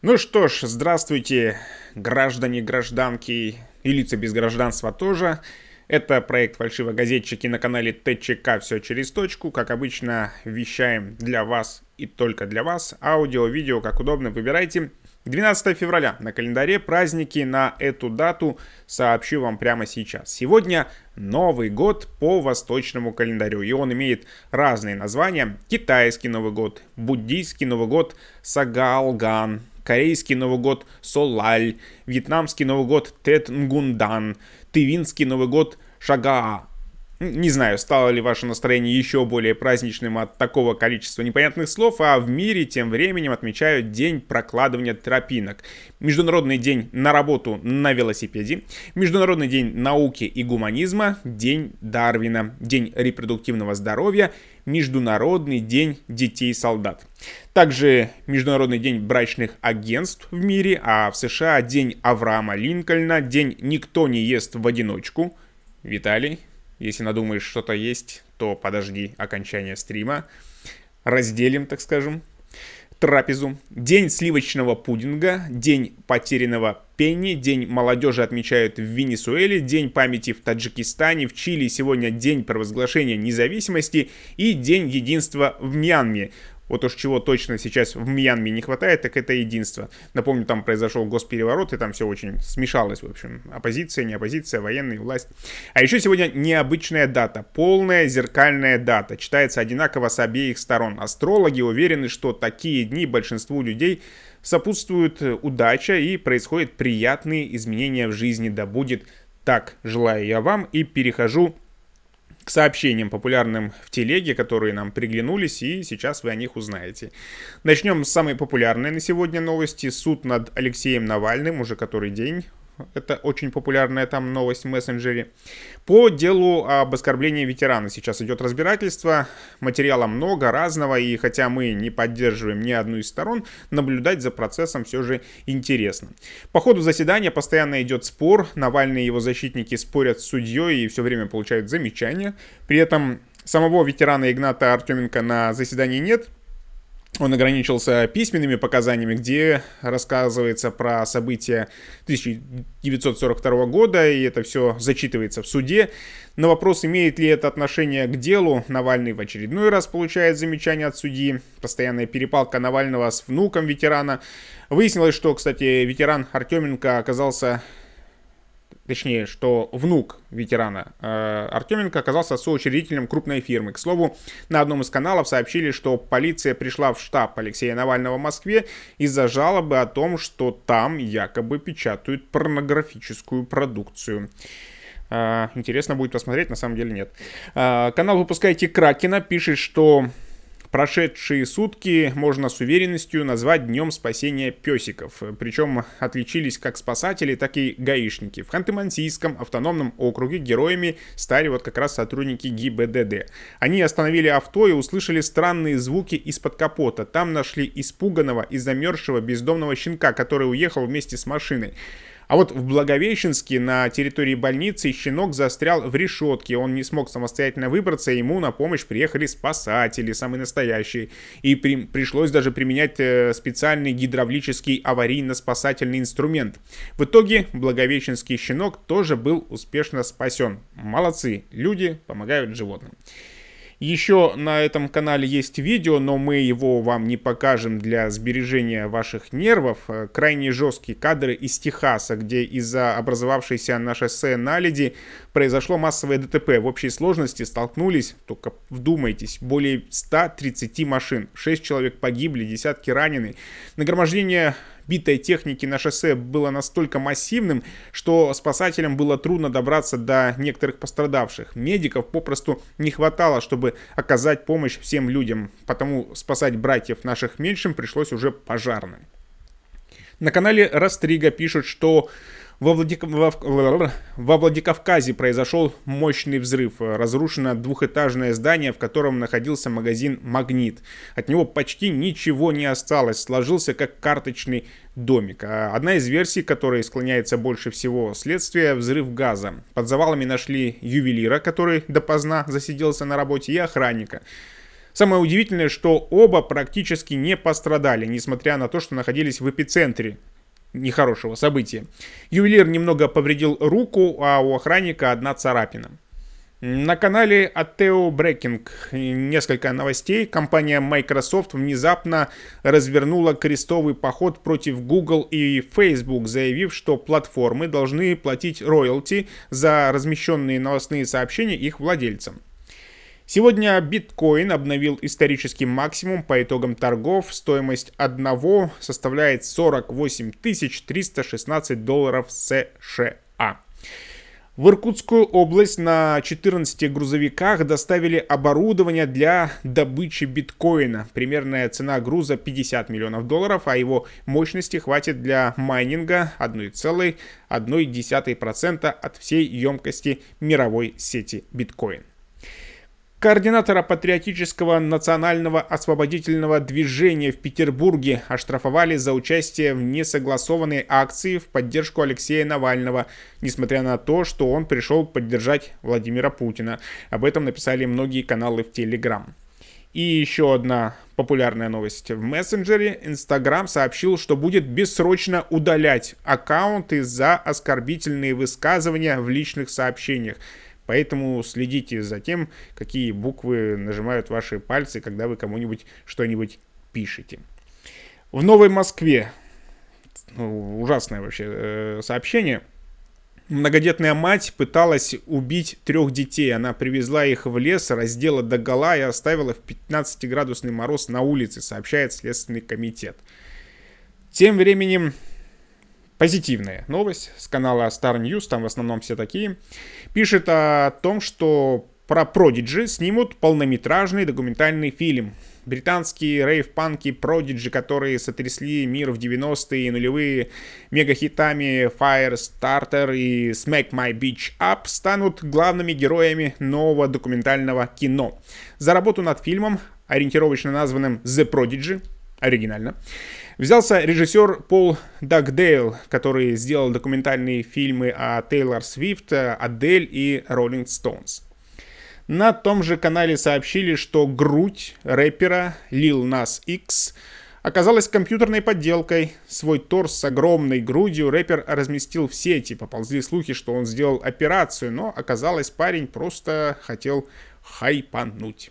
Ну что ж, здравствуйте, граждане, гражданки и лица без гражданства тоже. Это проект «Фальшивогазетчики» на канале ТЧК «Все через точку». Как обычно, вещаем для вас и только для вас. Аудио, видео, как удобно, выбирайте. 12 февраля на календаре праздники на эту дату сообщу вам прямо сейчас. Сегодня Новый год по восточному календарю, и он имеет разные названия. Китайский Новый год, буддийский Новый год, Сагалган, корейский Новый год Солаль, вьетнамский Новый год Тет Нгундан, тывинский Новый год Шагаа, не знаю, стало ли ваше настроение еще более праздничным от такого количества непонятных слов, а в мире тем временем отмечают День прокладывания тропинок, Международный день на работу на велосипеде, Международный день науки и гуманизма, День Дарвина, День репродуктивного здоровья, Международный день детей-солдат. Также Международный день брачных агентств в мире, а в США День Авраама Линкольна, День «Никто не ест в одиночку». Виталий, если надумаешь что-то есть, то подожди окончания стрима. Разделим, так скажем, трапезу. День сливочного пудинга, день потерянного пенни, день молодежи отмечают в Венесуэле, день памяти в Таджикистане, в Чили сегодня день провозглашения независимости и день единства в Мьянме. Вот уж чего точно сейчас в Мьянме не хватает, так это единство. Напомню, там произошел госпереворот, и там все очень смешалось, в общем. Оппозиция, не оппозиция, военные, власть. А еще сегодня необычная дата, полная зеркальная дата. Читается одинаково с обеих сторон. Астрологи уверены, что такие дни большинству людей сопутствуют удача и происходят приятные изменения в жизни. Да будет так, желаю я вам и перехожу к сообщениям, популярным в телеге, которые нам приглянулись, и сейчас вы о них узнаете. Начнем с самой популярной на сегодня новости. Суд над Алексеем Навальным уже который день это очень популярная там новость в мессенджере. По делу об оскорблении ветерана сейчас идет разбирательство. Материала много, разного, и хотя мы не поддерживаем ни одну из сторон, наблюдать за процессом все же интересно. По ходу заседания постоянно идет спор. Навальный и его защитники спорят с судьей и все время получают замечания. При этом самого ветерана Игната Артеменко на заседании нет, он ограничился письменными показаниями, где рассказывается про события 1942 года, и это все зачитывается в суде. На вопрос, имеет ли это отношение к делу, Навальный в очередной раз получает замечание от судьи. Постоянная перепалка Навального с внуком ветерана. Выяснилось, что, кстати, ветеран Артеменко оказался точнее, что внук ветерана э, Артеменко оказался соучредителем крупной фирмы. К слову, на одном из каналов сообщили, что полиция пришла в штаб Алексея Навального в Москве из-за жалобы о том, что там якобы печатают порнографическую продукцию. Э, интересно будет посмотреть, на самом деле нет. Э, канал «Выпускайте Кракена» пишет, что Прошедшие сутки можно с уверенностью назвать днем спасения песиков. Причем отличились как спасатели, так и гаишники. В Ханты-Мансийском автономном округе героями стали вот как раз сотрудники ГИБДД. Они остановили авто и услышали странные звуки из-под капота. Там нашли испуганного и замерзшего бездомного щенка, который уехал вместе с машиной. А вот в Благовещенске на территории больницы щенок застрял в решетке. Он не смог самостоятельно выбраться, ему на помощь приехали спасатели, самые настоящие. И при, пришлось даже применять э, специальный гидравлический аварийно-спасательный инструмент. В итоге Благовещенский щенок тоже был успешно спасен. Молодцы, люди помогают животным. Еще на этом канале есть видео, но мы его вам не покажем для сбережения ваших нервов. Э, крайне жесткие кадры из Техаса, где из-за образовавшейся на шоссе наледи произошло массовое ДТП. В общей сложности столкнулись, только вдумайтесь, более 130 машин. 6 человек погибли, десятки ранены. Нагромождение битой техники на шоссе было настолько массивным, что спасателям было трудно добраться до некоторых пострадавших. Медиков попросту не хватало, чтобы оказать помощь всем людям, потому спасать братьев наших меньшим пришлось уже пожарным. На канале Растрига пишут, что во, Владик... Во Владикавказе произошел мощный взрыв. Разрушено двухэтажное здание, в котором находился магазин «Магнит». От него почти ничего не осталось, сложился как карточный домик. А одна из версий, которой склоняется больше всего следствие, взрыв газа. Под завалами нашли ювелира, который допоздна засиделся на работе, и охранника. Самое удивительное, что оба практически не пострадали, несмотря на то, что находились в эпицентре нехорошего события. Ювелир немного повредил руку, а у охранника одна царапина. На канале Ateo Breaking несколько новостей. Компания Microsoft внезапно развернула крестовый поход против Google и Facebook, заявив, что платформы должны платить роялти за размещенные новостные сообщения их владельцам. Сегодня биткоин обновил исторический максимум по итогам торгов. Стоимость одного составляет 48 316 долларов США. В Иркутскую область на 14 грузовиках доставили оборудование для добычи биткоина. Примерная цена груза 50 миллионов долларов, а его мощности хватит для майнинга 1,1% от всей емкости мировой сети биткоин. Координатора патриотического национального освободительного движения в Петербурге оштрафовали за участие в несогласованной акции в поддержку Алексея Навального, несмотря на то, что он пришел поддержать Владимира Путина. Об этом написали многие каналы в Телеграм. И еще одна популярная новость. В мессенджере Instagram сообщил, что будет бессрочно удалять аккаунты за оскорбительные высказывания в личных сообщениях. Поэтому следите за тем, какие буквы нажимают ваши пальцы, когда вы кому-нибудь что-нибудь пишете. В Новой Москве, ну, ужасное вообще э, сообщение, Многодетная мать пыталась убить трех детей. Она привезла их в лес, раздела до гола и оставила в 15-градусный мороз на улице, сообщает Следственный комитет. Тем временем позитивная новость с канала Star News, там в основном все такие, пишет о том, что про Prodigy снимут полнометражный документальный фильм. Британские рейв-панки Prodigy, которые сотрясли мир в 90-е и нулевые мегахитами Firestarter и Smack My Beach Up, станут главными героями нового документального кино. За работу над фильмом, ориентировочно названным The Prodigy, оригинально, Взялся режиссер Пол Дагдейл, который сделал документальные фильмы о Тейлор Свифт, Адель и Роллинг Стоунс. На том же канале сообщили, что грудь рэпера Lil Nas X оказалась компьютерной подделкой. Свой торс с огромной грудью рэпер разместил в сети. Поползли слухи, что он сделал операцию, но оказалось парень просто хотел хайпануть.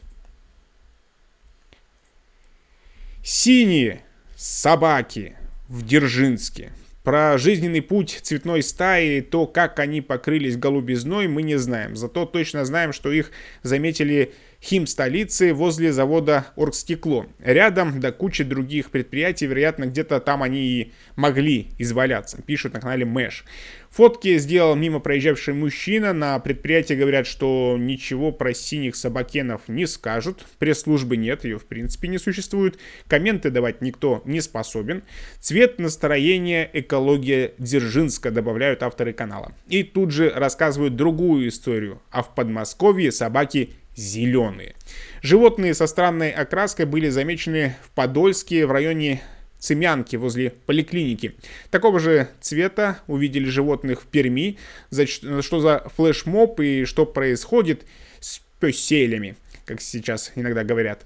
Синие собаки в Дзержинске. Про жизненный путь цветной стаи, то, как они покрылись голубизной, мы не знаем. Зато точно знаем, что их заметили хим столицы возле завода Оргстекло. Рядом, да куча других предприятий, вероятно, где-то там они и могли изваляться, пишут на канале Мэш. Фотки сделал мимо проезжавший мужчина. На предприятии говорят, что ничего про синих собакенов не скажут. Пресс-службы нет, ее в принципе не существует. Комменты давать никто не способен. Цвет, настроение, экология Дзержинска, добавляют авторы канала. И тут же рассказывают другую историю. А в Подмосковье собаки зеленые. Животные со странной окраской были замечены в Подольске в районе Цемянки возле поликлиники. Такого же цвета увидели животных в Перми. За, что за флешмоб и что происходит с песелями, как сейчас иногда говорят.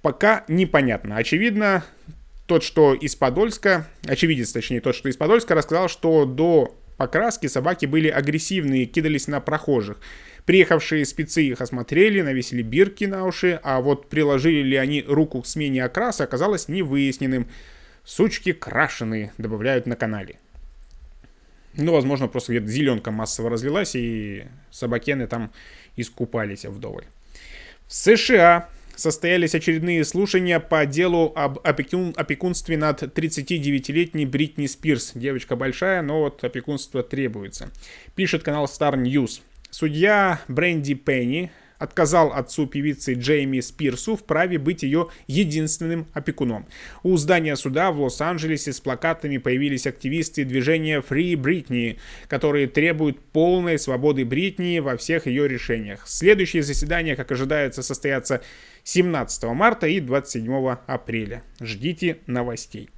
Пока непонятно. Очевидно, тот, что из Подольска, очевидец, точнее, тот, что из Подольска, рассказал, что до покраски собаки были агрессивные, кидались на прохожих. Приехавшие спецы их осмотрели, навесили бирки на уши, а вот приложили ли они руку к смене окраса, оказалось невыясненным. Сучки крашеные, добавляют на канале. Ну, возможно, просто где-то зеленка массово разлилась, и собакены там искупались вдоволь. В США состоялись очередные слушания по делу об опекун, опекунстве над 39-летней Бритни Спирс. Девочка большая, но вот опекунство требуется. Пишет канал Star News. Судья Бренди Пенни отказал отцу певицы Джейми Спирсу в праве быть ее единственным опекуном. У здания суда в Лос-Анджелесе с плакатами появились активисты движения Free Britney, которые требуют полной свободы Бритнии во всех ее решениях. Следующее заседание, как ожидается, состоятся 17 марта и 27 апреля. Ждите новостей.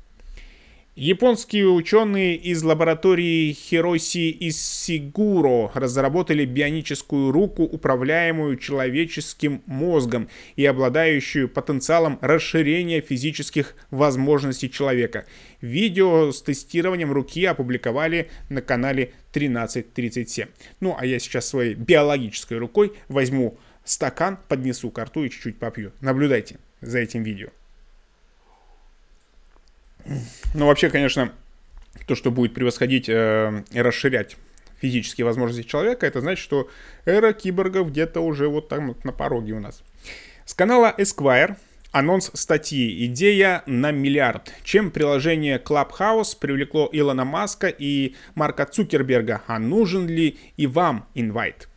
Японские ученые из лаборатории Хироси из Сигуро разработали бионическую руку, управляемую человеческим мозгом и обладающую потенциалом расширения физических возможностей человека. Видео с тестированием руки опубликовали на канале 1337. Ну, а я сейчас своей биологической рукой возьму стакан, поднесу к рту и чуть-чуть попью. Наблюдайте за этим видео. Ну, вообще, конечно, то, что будет превосходить э, и расширять физические возможности человека, это значит, что эра киборгов где-то уже вот там вот на пороге у нас. С канала Esquire анонс статьи «Идея на миллиард». Чем приложение Clubhouse привлекло Илона Маска и Марка Цукерберга, а нужен ли и вам инвайт?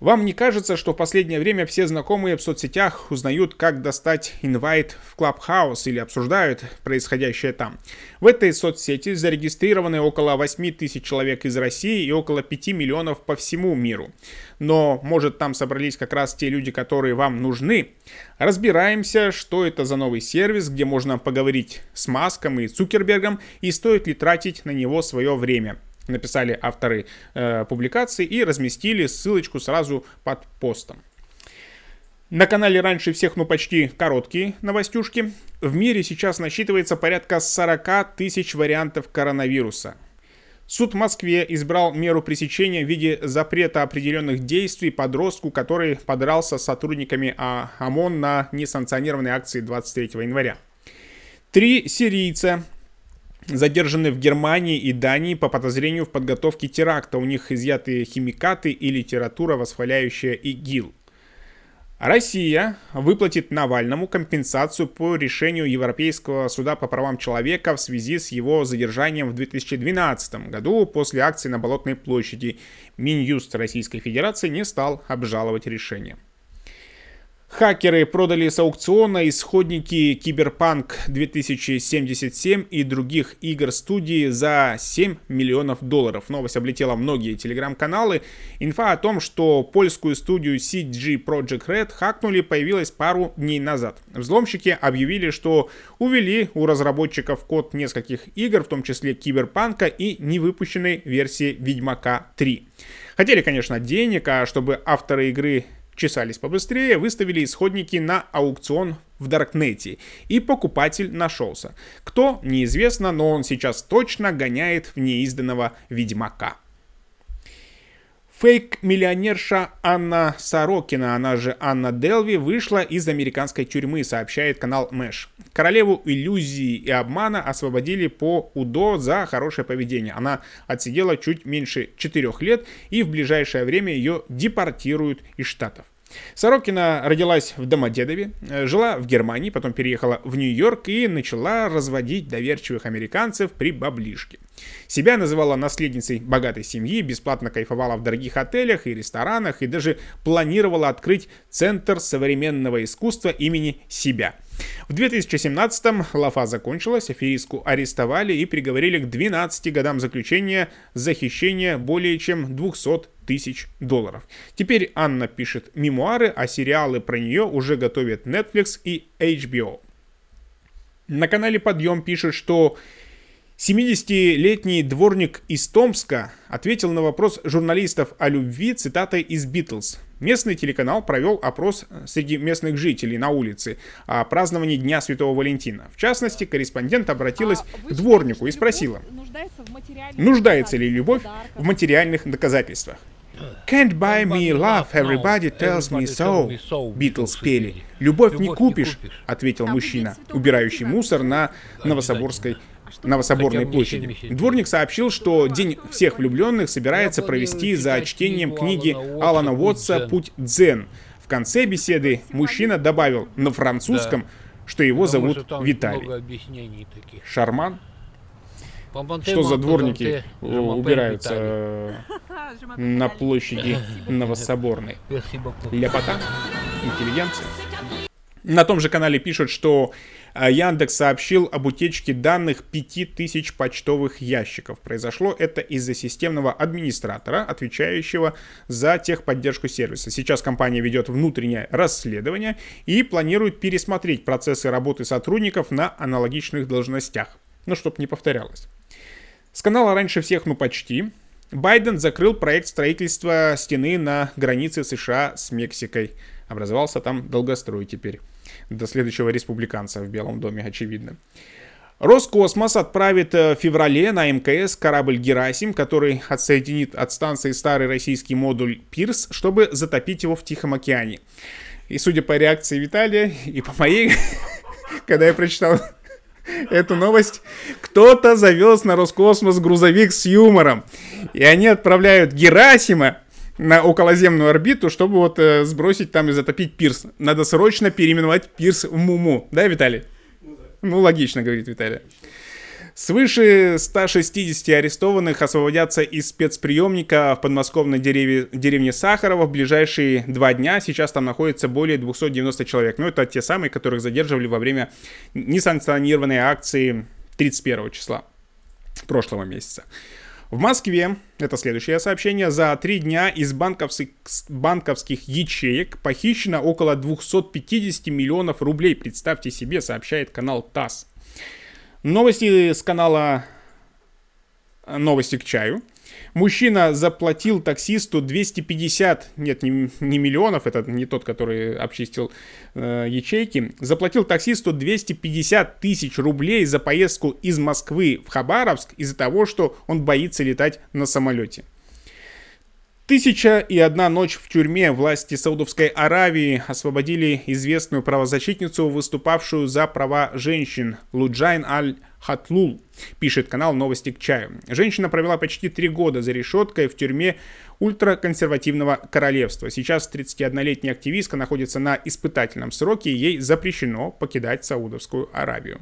Вам не кажется, что в последнее время все знакомые в соцсетях узнают, как достать инвайт в Clubhouse или обсуждают происходящее там? В этой соцсети зарегистрированы около 8 тысяч человек из России и около 5 миллионов по всему миру. Но, может, там собрались как раз те люди, которые вам нужны? Разбираемся, что это за новый сервис, где можно поговорить с Маском и Цукербергом и стоит ли тратить на него свое время написали авторы э, публикации и разместили ссылочку сразу под постом. На канале раньше всех, ну почти короткие новостюшки. В мире сейчас насчитывается порядка 40 тысяч вариантов коронавируса. Суд в Москве избрал меру пресечения в виде запрета определенных действий подростку, который подрался с сотрудниками а, ОМОН на несанкционированной акции 23 января. Три сирийца задержаны в Германии и Дании по подозрению в подготовке теракта. У них изъяты химикаты и литература, восхваляющая ИГИЛ. Россия выплатит Навальному компенсацию по решению Европейского суда по правам человека в связи с его задержанием в 2012 году после акции на Болотной площади. Минюст Российской Федерации не стал обжаловать решение. Хакеры продали с аукциона исходники Киберпанк 2077 и других игр студии за 7 миллионов долларов. Новость облетела многие телеграм-каналы. Инфа о том, что польскую студию CG Project Red хакнули, появилась пару дней назад. Взломщики объявили, что увели у разработчиков код нескольких игр, в том числе Киберпанка и невыпущенной версии Ведьмака 3. Хотели, конечно, денег, а чтобы авторы игры чесались побыстрее, выставили исходники на аукцион в Даркнете, и покупатель нашелся. Кто, неизвестно, но он сейчас точно гоняет в неизданного Ведьмака. Фейк-миллионерша Анна Сорокина, она же Анна Делви, вышла из американской тюрьмы, сообщает канал Мэш. Королеву иллюзии и обмана освободили по УДО за хорошее поведение. Она отсидела чуть меньше 4 лет и в ближайшее время ее депортируют из Штатов. Сорокина родилась в Домодедове, э, жила в Германии, потом переехала в Нью-Йорк и начала разводить доверчивых американцев при баблишке. Себя называла наследницей богатой семьи, бесплатно кайфовала в дорогих отелях и ресторанах и даже планировала открыть Центр современного искусства имени себя. В 2017-м лафа закончилась, аферистку арестовали и приговорили к 12 годам заключения за хищение более чем 200 тысяч долларов. Теперь Анна пишет мемуары, а сериалы про нее уже готовят Netflix и HBO. На канале Подъем пишет, что 70-летний дворник из Томска ответил на вопрос журналистов о любви цитатой из «Битлз». Местный телеканал провел опрос среди местных жителей на улице о праздновании Дня Святого Валентина. В частности, корреспондент обратилась а к дворнику и спросила, нуждается ли любовь в материальных доказательствах. Can't buy me love, everybody tells me so. Битлз пели. Любовь не купишь, ответил а мужчина, убирающий мусор на Новособорской Новособорной площади. Дворник сообщил, что День всех влюбленных собирается провести за чтением книги Алана Уотса «Путь дзен». В конце беседы мужчина добавил на французском, что его зовут Виталий. Шарман? Что за дворники убираются э, на площади Новособорной? Ляпота? Интеллигенция? На том же канале пишут, что а Яндекс сообщил об утечке данных 5000 почтовых ящиков. Произошло это из-за системного администратора, отвечающего за техподдержку сервиса. Сейчас компания ведет внутреннее расследование и планирует пересмотреть процессы работы сотрудников на аналогичных должностях. но чтобы не повторялось. С канала раньше всех, ну почти, Байден закрыл проект строительства стены на границе США с Мексикой. Образовался там долгострой теперь. До следующего республиканца в Белом доме, очевидно. Роскосмос отправит э, в феврале на МКС корабль «Герасим», который отсоединит от станции старый российский модуль «Пирс», чтобы затопить его в Тихом океане. И судя по реакции Виталия и по моей, когда я прочитал эту новость, кто-то завез на Роскосмос грузовик с юмором. И они отправляют Герасима на околоземную орбиту, чтобы вот э, сбросить там и затопить пирс. Надо срочно переименовать пирс в Муму. Да, Виталий? Ну, логично, говорит Виталий. Свыше 160 арестованных освободятся из спецприемника в подмосковной дереве, деревне Сахарова в ближайшие два дня. Сейчас там находится более 290 человек. Ну, это те самые, которых задерживали во время несанкционированной акции 31 числа прошлого месяца. В Москве, это следующее сообщение, за три дня из банковских, банковских ячеек похищено около 250 миллионов рублей. Представьте себе, сообщает канал ТАСС. Новости с канала «Новости к чаю». Мужчина заплатил таксисту 250, нет, не, не миллионов, это не тот, который обчистил э, ячейки, заплатил таксисту 250 тысяч рублей за поездку из Москвы в Хабаровск из-за того, что он боится летать на самолете. Тысяча и одна ночь в тюрьме власти Саудовской Аравии освободили известную правозащитницу, выступавшую за права женщин Луджайн Аль-Хатлул, пишет канал «Новости к чаю». Женщина провела почти три года за решеткой в тюрьме ультраконсервативного королевства. Сейчас 31-летняя активистка находится на испытательном сроке, и ей запрещено покидать Саудовскую Аравию.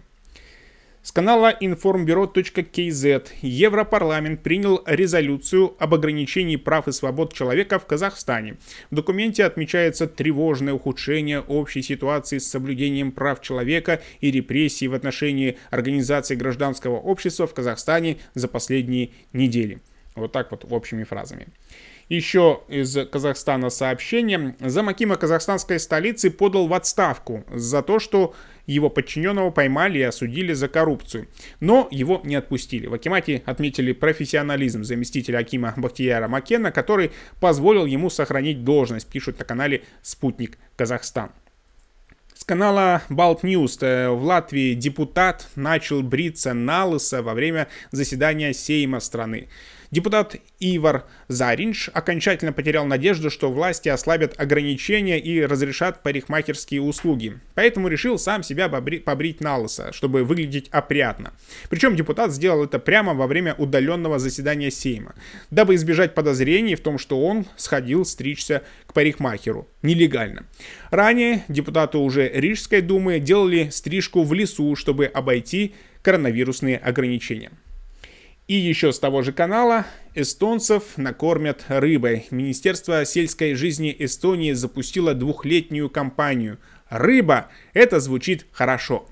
С канала informbюро.kz Европарламент принял резолюцию об ограничении прав и свобод человека в Казахстане. В документе отмечается тревожное ухудшение общей ситуации с соблюдением прав человека и репрессий в отношении организаций гражданского общества в Казахстане за последние недели. Вот так вот общими фразами. Еще из Казахстана сообщение. Замакима казахстанской столицы подал в отставку за то, что его подчиненного поймали и осудили за коррупцию. Но его не отпустили. В Акимате отметили профессионализм заместителя Акима Бахтияра Макена, который позволил ему сохранить должность, пишут на канале «Спутник Казахстан». С канала Балт News э, в Латвии депутат начал бриться на лысо во время заседания Сейма страны. Депутат Ивар Заринч окончательно потерял надежду, что власти ослабят ограничения и разрешат парикмахерские услуги. Поэтому решил сам себя побри- побрить на лысо, чтобы выглядеть опрятно. Причем депутат сделал это прямо во время удаленного заседания Сейма, дабы избежать подозрений в том, что он сходил стричься к парикмахеру нелегально. Ранее депутаты уже Рижской думы делали стрижку в лесу, чтобы обойти коронавирусные ограничения. И еще с того же канала эстонцев накормят рыбой. Министерство сельской жизни Эстонии запустило двухлетнюю кампанию «Рыба» — это звучит хорошо.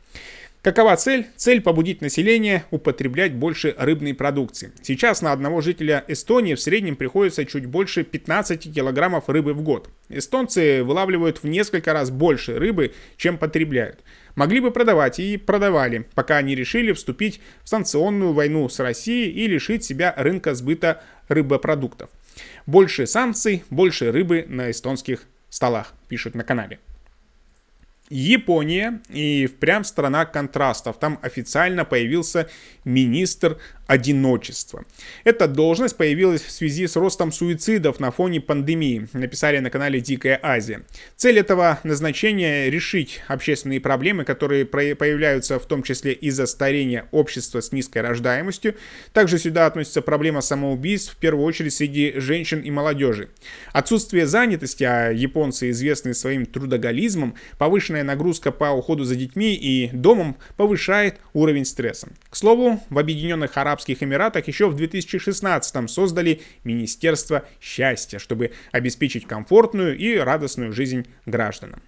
Какова цель? Цель побудить население употреблять больше рыбной продукции. Сейчас на одного жителя Эстонии в среднем приходится чуть больше 15 килограммов рыбы в год. Эстонцы вылавливают в несколько раз больше рыбы, чем потребляют. Могли бы продавать и продавали, пока они решили вступить в санкционную войну с Россией и лишить себя рынка сбыта рыбопродуктов. Больше санкций, больше рыбы на эстонских столах, пишут на канале. Япония и впрямь страна контрастов. Там официально появился министр одиночества. Эта должность появилась в связи с ростом суицидов на фоне пандемии, написали на канале Дикая Азия. Цель этого назначения – решить общественные проблемы, которые появляются в том числе из-за старения общества с низкой рождаемостью. Также сюда относится проблема самоубийств, в первую очередь среди женщин и молодежи. Отсутствие занятости, а японцы известны своим трудоголизмом, повышенная нагрузка по уходу за детьми и домом повышает уровень стресса. К слову, в Объединенных Арабских Эмиратах еще в 2016 создали Министерство счастья, чтобы обеспечить комфортную и радостную жизнь гражданам.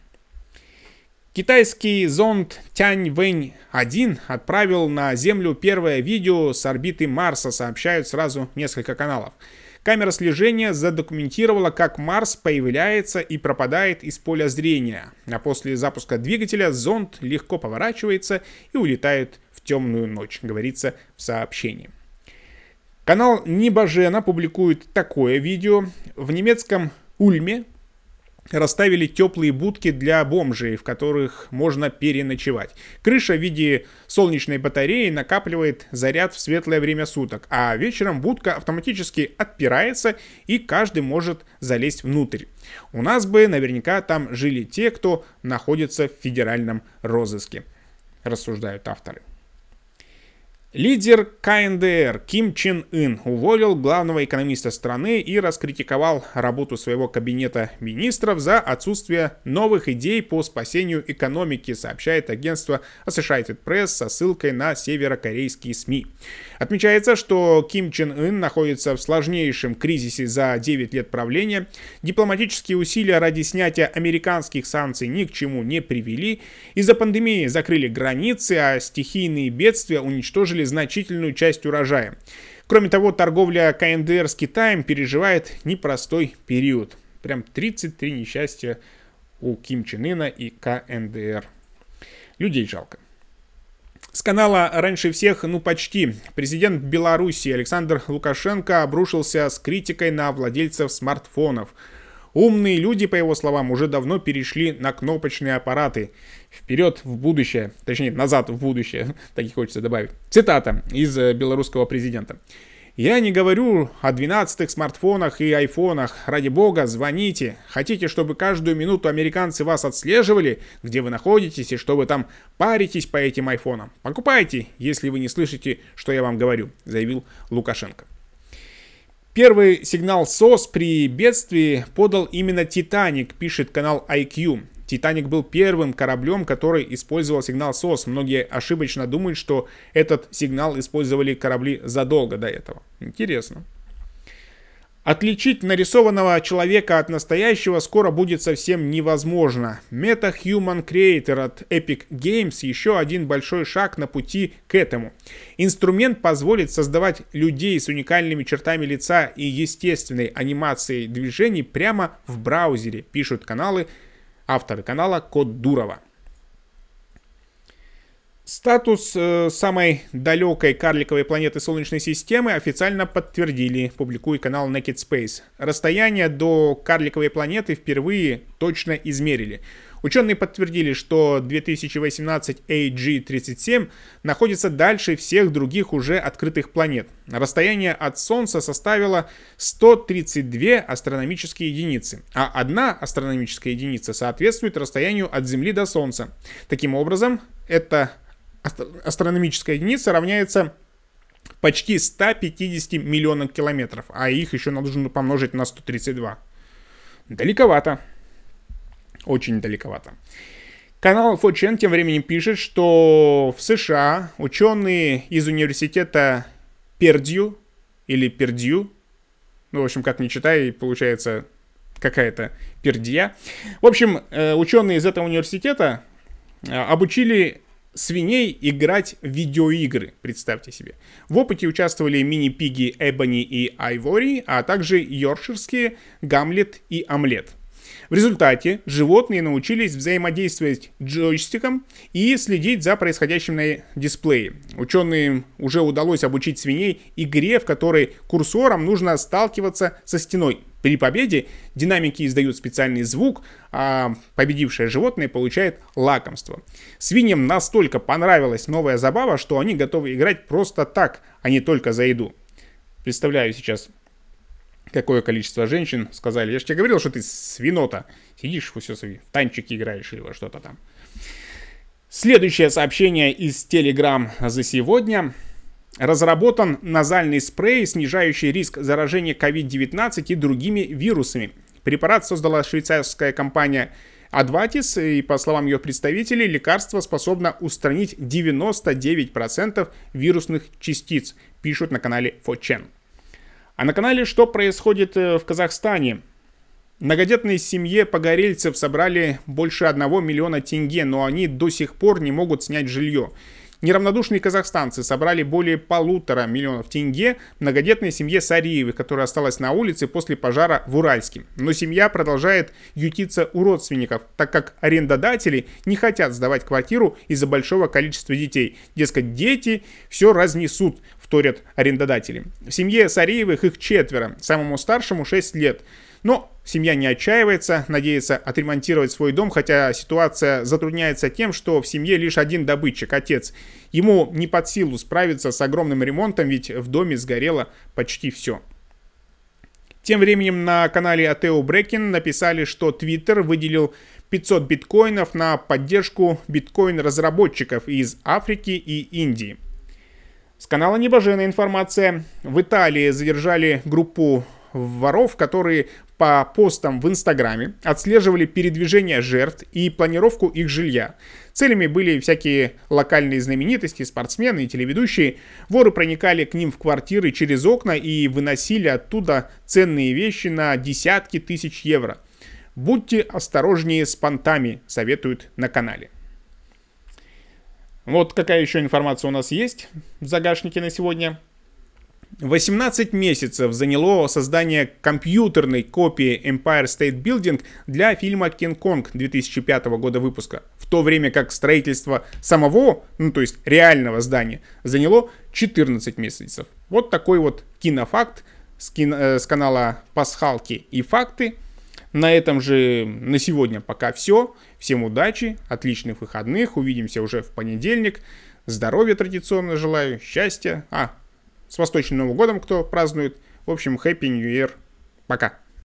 Китайский зонд Тяньвэнь-1 отправил на Землю первое видео с орбиты Марса, сообщают сразу несколько каналов. Камера слежения задокументировала, как Марс появляется и пропадает из поля зрения, а после запуска двигателя зонд легко поворачивается и улетает темную ночь, говорится в сообщении. Канал Небожена публикует такое видео. В немецком Ульме расставили теплые будки для бомжей, в которых можно переночевать. Крыша в виде солнечной батареи накапливает заряд в светлое время суток, а вечером будка автоматически отпирается и каждый может залезть внутрь. У нас бы наверняка там жили те, кто находится в федеральном розыске, рассуждают авторы. Лидер КНДР Ким Чен Ын уволил главного экономиста страны и раскритиковал работу своего кабинета министров за отсутствие новых идей по спасению экономики, сообщает агентство Associated Press со ссылкой на северокорейские СМИ. Отмечается, что Ким Чен Ын находится в сложнейшем кризисе за 9 лет правления. Дипломатические усилия ради снятия американских санкций ни к чему не привели. Из-за пандемии закрыли границы, а стихийные бедствия уничтожили значительную часть урожая. Кроме того, торговля КНДР с Китаем переживает непростой период. Прям 33 несчастья у Ким Чен Ына и КНДР. Людей жалко. С канала раньше всех, ну почти, президент Беларуси Александр Лукашенко обрушился с критикой на владельцев смартфонов – Умные люди, по его словам, уже давно перешли на кнопочные аппараты. Вперед в будущее, точнее, назад в будущее, так и хочется добавить. Цитата из э, белорусского президента. Я не говорю о 12 смартфонах и айфонах. Ради бога, звоните. Хотите, чтобы каждую минуту американцы вас отслеживали, где вы находитесь и что вы там паритесь по этим айфонам? Покупайте, если вы не слышите, что я вам говорю, заявил Лукашенко. Первый сигнал СОС при бедствии подал именно «Титаник», пишет канал IQ. «Титаник» был первым кораблем, который использовал сигнал СОС. Многие ошибочно думают, что этот сигнал использовали корабли задолго до этого. Интересно. Отличить нарисованного человека от настоящего скоро будет совсем невозможно. Meta Human Creator от Epic Games еще один большой шаг на пути к этому. Инструмент позволит создавать людей с уникальными чертами лица и естественной анимацией движений прямо в браузере, пишут каналы, авторы канала Код Дурова. Статус э, самой далекой карликовой планеты Солнечной системы официально подтвердили, публикует канал Naked Space. Расстояние до карликовой планеты впервые точно измерили. Ученые подтвердили, что 2018 AG-37 находится дальше всех других уже открытых планет. Расстояние от Солнца составило 132 астрономические единицы, а одна астрономическая единица соответствует расстоянию от Земли до Солнца. Таким образом, это астрономическая единица равняется почти 150 миллионам километров, а их еще нужно помножить на 132. Далековато. Очень далековато. Канал Фочен тем временем пишет, что в США ученые из университета Пердью или Пердью, ну, в общем, как не читай, получается какая-то пердья. В общем, э, ученые из этого университета э, обучили свиней играть в видеоигры, представьте себе. В опыте участвовали мини-пиги Эбони и Айвори, а также йоркширские Гамлет и Омлет. В результате животные научились взаимодействовать джойстиком и следить за происходящим на дисплее. Ученым уже удалось обучить свиней игре, в которой курсором нужно сталкиваться со стеной. При победе динамики издают специальный звук, а победившее животное получает лакомство. Свиньям настолько понравилась новая забава, что они готовы играть просто так, а не только за еду. Представляю сейчас какое количество женщин сказали, я же тебе говорил, что ты свинота, сидишь все в танчики играешь или что-то там. Следующее сообщение из Telegram за сегодня. Разработан назальный спрей, снижающий риск заражения COVID-19 и другими вирусами. Препарат создала швейцарская компания Advatis, и по словам ее представителей, лекарство способно устранить 99% вирусных частиц, пишут на канале 4 а на канале «Что происходит э, в Казахстане?» Многодетной семье погорельцев собрали больше 1 миллиона тенге, но они до сих пор не могут снять жилье. Неравнодушные казахстанцы собрали более полутора миллионов тенге многодетной семье Сариевых, которая осталась на улице после пожара в Уральске. Но семья продолжает ютиться у родственников, так как арендодатели не хотят сдавать квартиру из-за большого количества детей. Дескать, дети все разнесут, вторят арендодатели. В семье Сариевых их четверо, самому старшему 6 лет. Но семья не отчаивается, надеется отремонтировать свой дом, хотя ситуация затрудняется тем, что в семье лишь один добытчик, отец. Ему не под силу справиться с огромным ремонтом, ведь в доме сгорело почти все. Тем временем на канале Атео Брекин написали, что Twitter выделил 500 биткоинов на поддержку биткоин-разработчиков из Африки и Индии. С канала Небоженая информация. В Италии задержали группу воров, которые по постам в Инстаграме отслеживали передвижение жертв и планировку их жилья. Целями были всякие локальные знаменитости, спортсмены и телеведущие. Воры проникали к ним в квартиры через окна и выносили оттуда ценные вещи на десятки тысяч евро. Будьте осторожнее с понтами, советуют на канале. Вот какая еще информация у нас есть в загашнике на сегодня. 18 месяцев заняло создание компьютерной копии Empire State Building для фильма «Кинг-Конг» 2005 года выпуска, в то время как строительство самого, ну то есть реального здания, заняло 14 месяцев. Вот такой вот кинофакт с, кино, э, с канала «Пасхалки и факты». На этом же на сегодня пока все. Всем удачи, отличных выходных, увидимся уже в понедельник. Здоровья традиционно желаю, счастья. А, с Восточным Новым годом, кто празднует. В общем, Happy New Year. Пока.